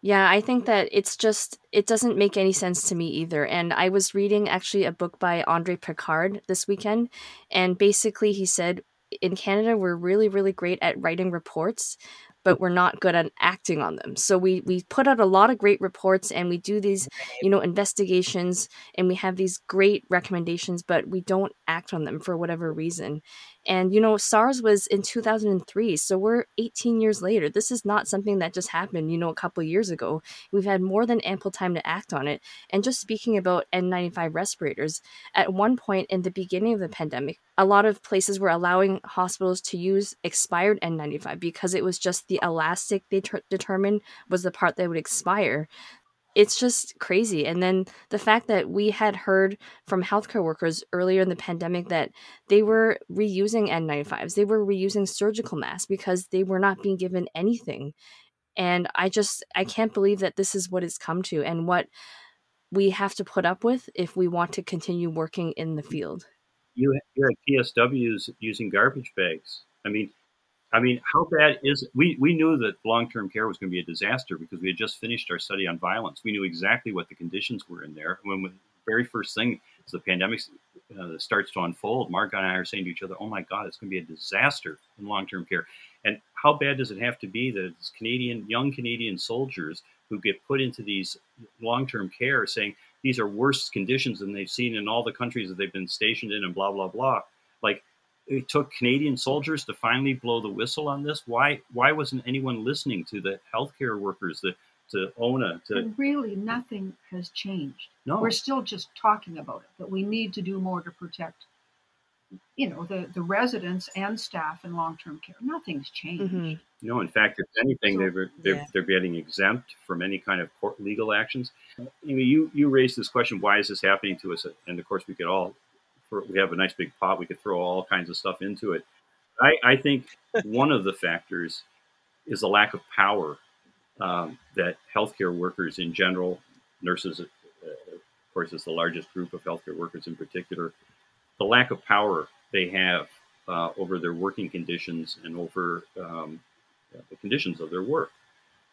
Yeah, I think that it's just it doesn't make any sense to me either. And I was reading actually a book by Andre Picard this weekend, and basically he said in Canada we're really really great at writing reports, but we're not good at acting on them. So we we put out a lot of great reports and we do these, you know, investigations and we have these great recommendations, but we don't act on them for whatever reason. And, you know, SARS was in 2003. So we're 18 years later. This is not something that just happened, you know, a couple years ago. We've had more than ample time to act on it. And just speaking about N95 respirators, at one point in the beginning of the pandemic, a lot of places were allowing hospitals to use expired N95 because it was just the elastic they ter- determined was the part that would expire it's just crazy. And then the fact that we had heard from healthcare workers earlier in the pandemic that they were reusing N95s, they were reusing surgical masks because they were not being given anything. And I just, I can't believe that this is what it's come to and what we have to put up with if we want to continue working in the field. You, you had PSWs using garbage bags. I mean, I mean, how bad is it? We, we knew that long term care was going to be a disaster because we had just finished our study on violence. We knew exactly what the conditions were in there. When the very first thing as the pandemic uh, starts to unfold, Marg and I are saying to each other, oh my God, it's going to be a disaster in long term care. And how bad does it have to be that it's Canadian, young Canadian soldiers who get put into these long term care saying these are worse conditions than they've seen in all the countries that they've been stationed in and blah, blah, blah. Like, it took Canadian soldiers to finally blow the whistle on this. Why why wasn't anyone listening to the healthcare workers, the to ONA, to And really, nothing has changed. no, We're still just talking about it, That we need to do more to protect, you know, the, the residents and staff in long-term care. Nothing's changed. Mhm. no. In fact, if anything, So- they're they're, Yeah. they're getting exempt from any kind of court legal actions. Amy, you you raised this question: Why is this happening to us? And of course, we could all we have a nice big pot. We could throw all kinds of stuff into it. I, I think one of the factors is the lack of power um, that healthcare workers in general, nurses, uh, of course, is the largest group of healthcare workers in particular, the lack of power they have uh, over their working conditions and over um, the conditions of their work.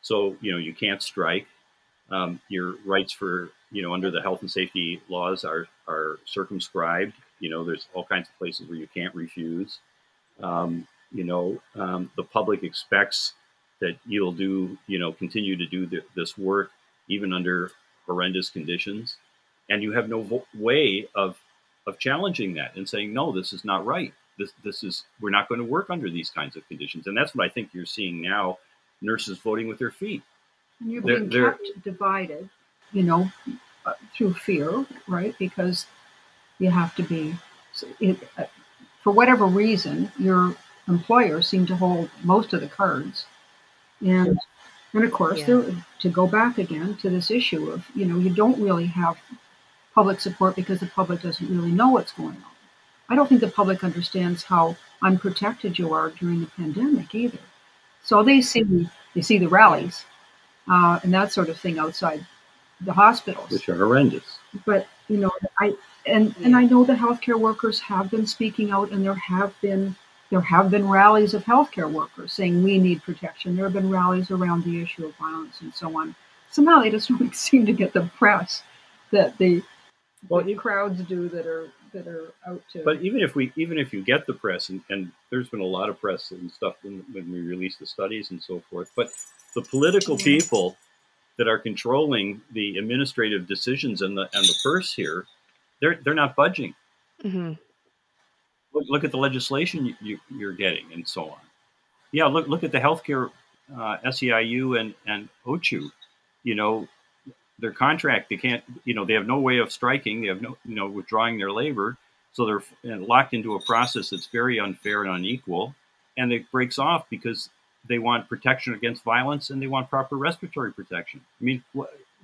So, you know, you can't strike. Um, your rights for, you know, under the health and safety laws are, are circumscribed. You know, there's all kinds of places where you can't refuse. Um, you know, um, the public expects that you'll do, you know, continue to do th- this work even under horrendous conditions, and you have no vo- way of of challenging that and saying, no, this is not right. This this is we're not going to work under these kinds of conditions, and that's what I think you're seeing now. Nurses voting with their feet. And you're They're- being they're- kept divided, you know, uh, through fear, right? Because you have to be, it, uh, for whatever reason, your employer seemed to hold most of the cards. And, and of course, Yeah. there, to go back again to this issue of, you know, you don't really have public support because the public doesn't really know what's going on. I don't think the public understands how unprotected you are during the pandemic either. So they see they see the rallies uh, and that sort of thing outside the hospitals. which are horrendous. But you know, I and and I know the healthcare workers have been speaking out, and there have been there have been rallies of healthcare workers saying we need protection. There have been rallies around the issue of violence and so on. Somehow they just don't seem to get the press that the, Well, the crowds do that are that are out to. But even if we, even if you get the press, and, and there's been a lot of press and stuff when, when we release the studies and so forth, but the political Yeah. people that are controlling the administrative decisions and the and the purse here, they're they're not budging. Mhm. Look, look at the legislation you, you're getting and so on. Yeah, look look at the healthcare uh, SEIU and and OCHU. You know, their contract they can't. You know, they have no way of striking. They have no you know withdrawing their labor, so they're uh, locked into a process that's very unfair and unequal, and it breaks off because they want protection against violence and they want proper respiratory protection. I mean,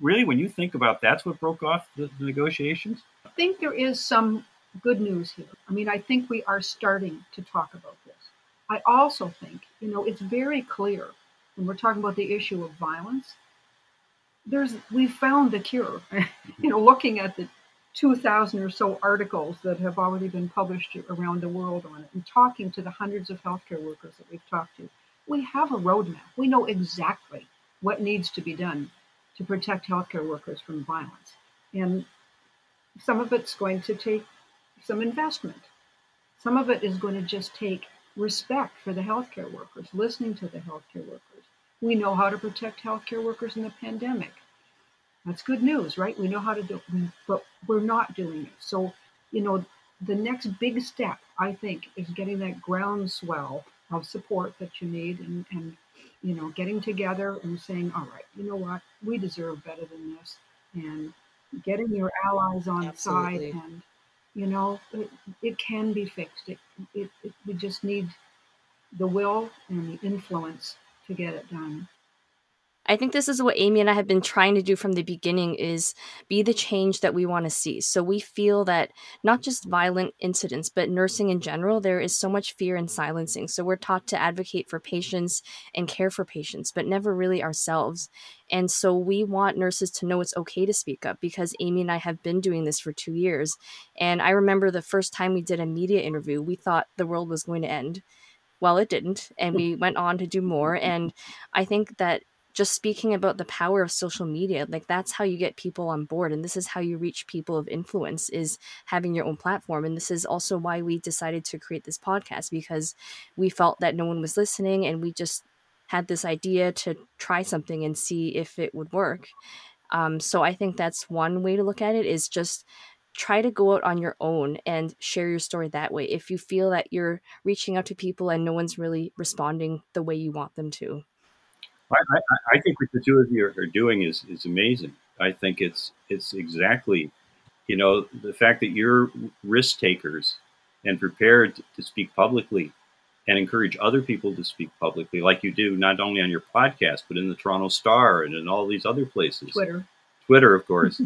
really, when you think about that's what broke off the, the negotiations. I think there is some good news here. I mean, I think we are starting to talk about this. I also think, you know, it's very clear when we're talking about the issue of violence. There's we found the cure. you know, looking at the 2,000 or so articles that have already been published around the world on it, and talking to the hundreds of healthcare workers that we've talked to, we have a roadmap. We know exactly what needs to be done to protect healthcare workers from violence. And some of it's going to take some investment. Some of it is going to just take respect for the healthcare workers, listening to the healthcare workers. We know how to protect healthcare workers in the pandemic. That's good news, right? We know how to do it, but we're not doing it. So, you know, the next big step, I think, is getting that groundswell of support that you need and, and you know, getting together and saying, all right, you know what, we deserve better than this. And getting your allies on Absolutely. side and you know it, it can be fixed it, it, it we just need the will and the influence to get it done I think this is what Amy and I have been trying to do from the beginning is be the change that we want to see. So we feel that not just violent incidents, but nursing in general, there is so much fear and silencing. So we're taught to advocate for patients and care for patients, but never really ourselves. And so we want nurses to know it's okay to speak up because Amy and I have been doing this for 2 years. And I remember the first time we did a media interview, we thought the world was going to end. Well, it didn't, and hmm. we went on to do more and I think that just speaking about the power of social media like that's how you get people on board and this is how you reach people of influence is having your own platform and this is also why we decided to create this podcast because we felt that no one was listening and we just had this idea to try something and see if it would work um, so i think that's one way to look at it is just try to go out on your own and share your story that way if you feel that you're reaching out to people and no one's really responding the way you want them to. I, I, I think what the two of you are doing is, is amazing. I think it's it's exactly, you know, the fact that you're risk takers and prepared to speak publicly and encourage other people to speak publicly, like you do not only on your podcast, but in the Toronto Star and in all these other places. Twitter. Twitter, of course.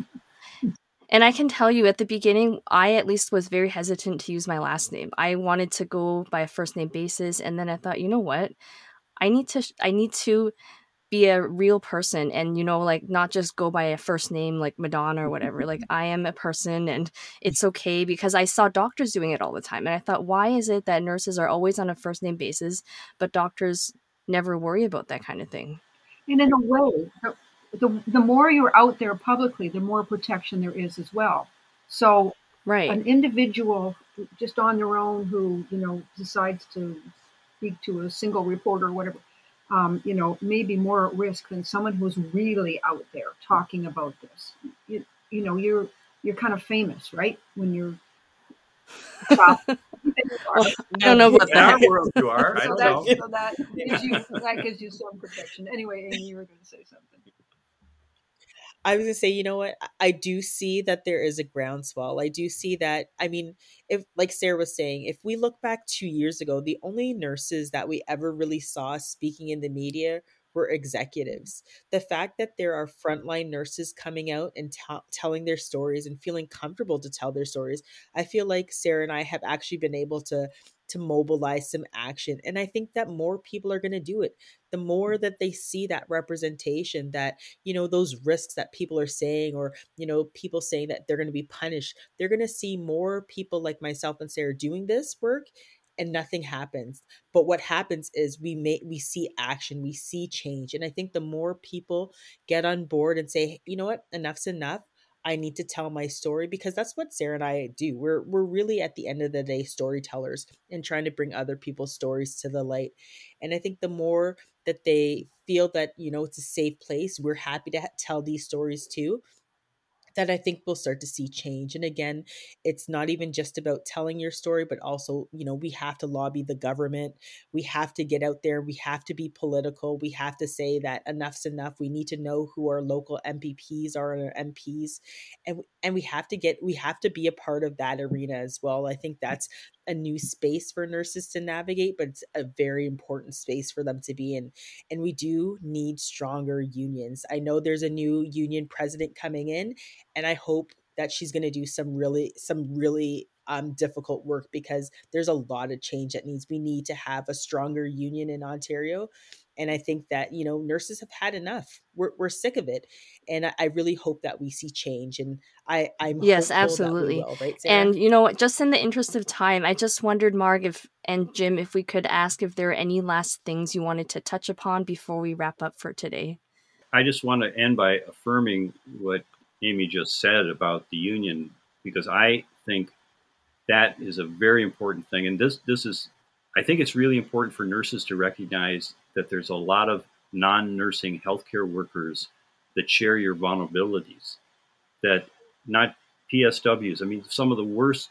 and I can tell you at the beginning, I at least was very hesitant to use my last name. I wanted to go by a first name basis. And then I thought, you know what? I need to, I need to be a real person and you know like not just go by a first name like madonna or whatever like i am a person and it's okay because i saw doctors doing it all the time and i thought why is it that nurses are always on a first name basis but doctors never worry about that kind of thing? And in a way the, the more you're out there publicly the more protection there is as well. So right. an individual just on their own who you know decides to speak to a single reporter or whatever um, you know, maybe more at risk than someone who's really out there talking about this. You, you know, you're you're kind of famous, right? When you're well, I don't know about that. World, you are. so, that, so that gives you that gives you some protection. Anyway, Amy, you were going to say something. I was gonna say, you know what? I do see that there is a groundswell. I do see that. I mean, if like Sarah was saying, if we look back two years ago, the only nurses that we ever really saw speaking in the media were executives. The fact that there are frontline nurses coming out and t- telling their stories and feeling comfortable to tell their stories, I feel like Sarah and I have actually been able to to mobilize some action. And I think that more people are going to do it. The more that they see that representation, that, you know, those risks that people are saying, or, you know, people saying that they're going to be punished, they're going to see more people like myself and Sarah doing this work and nothing happens but what happens is we make we see action we see change and i think the more people get on board and say you know what enough's enough I need to tell my story because that's what Sarah and I do. We're we're really at the end of the day storytellers and trying to bring other people's stories to the light. And I think the more that they feel that, you know, it's a safe place, we're happy to tell these stories too that I think we'll start to see change. And again, it's not even just about telling your story, but also, you know, we have to lobby the government. We have to get out there. We have to be political. We have to say that enough's enough. We need to know who our local MPPs are and our MPs. And and we have to get we have to be a part of that arena as well. I think mm. that's a new space for nurses to navigate, but it's a very important space for them to be in. And we do need stronger unions. I know there's a new union president coming in, and I hope that she's going to do some really some really um, difficult work because there's a lot of change that needs. We need to have a stronger union in Ontario and I think that, you know, nurses have had enough. We're, we're sick of it. And I, I really hope that we see change. And I, I'm yes, absolutely. Will, right, and you know, just in the interest of time, I just wondered, Marg, if and Jim, if we could ask if there are any last things you wanted to touch upon before we wrap up for today. I just want to end by affirming what Amy just said about the union, because I think that is a very important thing. And this this is I think it's really important for nurses to recognize that there's a lot of non nursing healthcare workers that share your vulnerabilities, that not PSWs. I mean, some of the worst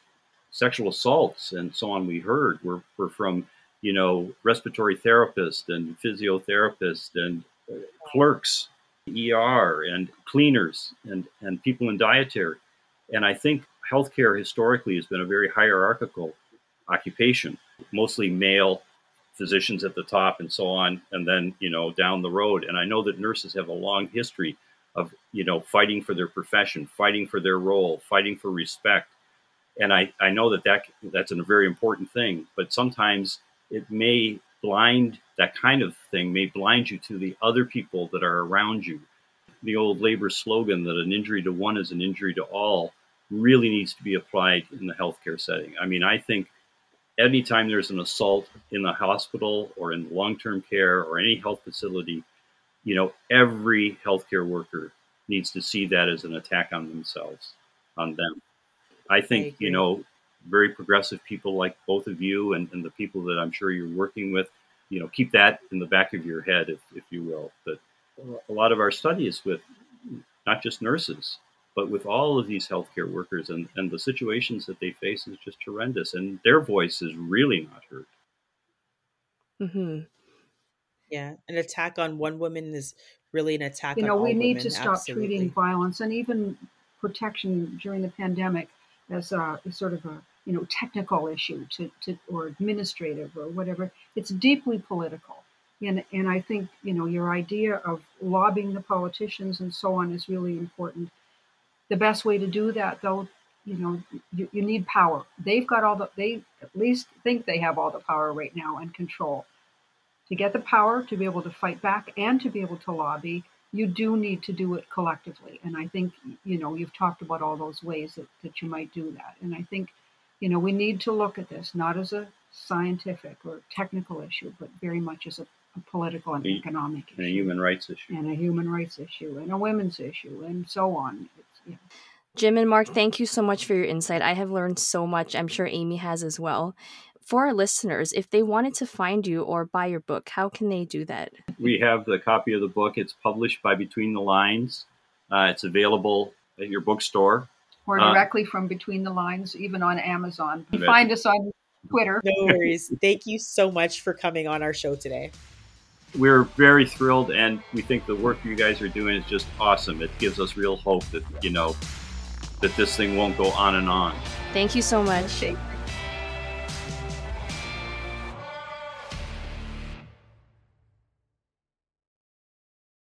sexual assaults and so on we heard were, were from, you know, respiratory therapists and physiotherapists and clerks, ER, and cleaners and, and people in dietary. And I think healthcare historically has been a very hierarchical occupation, mostly male physicians at the top and so on, and then you know down the road. And I know that nurses have a long history of you know fighting for their profession, fighting for their role, fighting for respect. And I, I know that, that that's a very important thing, but sometimes it may blind that kind of thing may blind you to the other people that are around you. The old labor slogan that an injury to one is an injury to all really needs to be applied in the healthcare setting. I mean, I think anytime there's an assault in the hospital or in long-term care or any health facility, you know, every healthcare worker needs to see that as an attack on themselves, on them. I think, I you know, very progressive people like both of you and, and the people that I'm sure you're working with, you know, keep that in the back of your head, if, if you will. But a lot of our study is with not just nurses, But with all of these healthcare workers and, and the situations that they face is just horrendous, and their voice is really not heard. hmm Yeah, an attack on one woman is really an attack you on know all we need women. to stop Absolutely. treating violence and even protection during the pandemic as a as sort of a you know technical issue to, to or administrative or whatever it's deeply political and and i think you know your idea of lobbying the politicians and so on is really important the best way to do that though you know you, you need power they've got all the they at least think they have all the power right now and control to get the power to be able to fight back and to be able to lobby, you do need to do it collectively. And I think, you know, you've talked about all those ways that, that you might do that. And I think, you know, we need to look at this not as a scientific or technical issue, but very much as a, a political and economic And a human rights issue. and a human rights issue and a women's issue and so on. It's, yeah. Jim and Marg, thank you so much for your insight. I have learned so much. I'm sure Amy has as well. For our listeners, if they wanted to find you or buy your book, how can they do that? We have the copy of the book. It's published by Between the Lines. Uh, it's available at your bookstore. Or Uh, directly from between the lines, even on Amazon. Bet. Find us on Twitter. No worries. Thank you so much for coming on our show today. We're very thrilled, and we think the work you guys are doing is just awesome. It gives us real hope that you know that this thing won't go on and on. Thank you so much. Okay.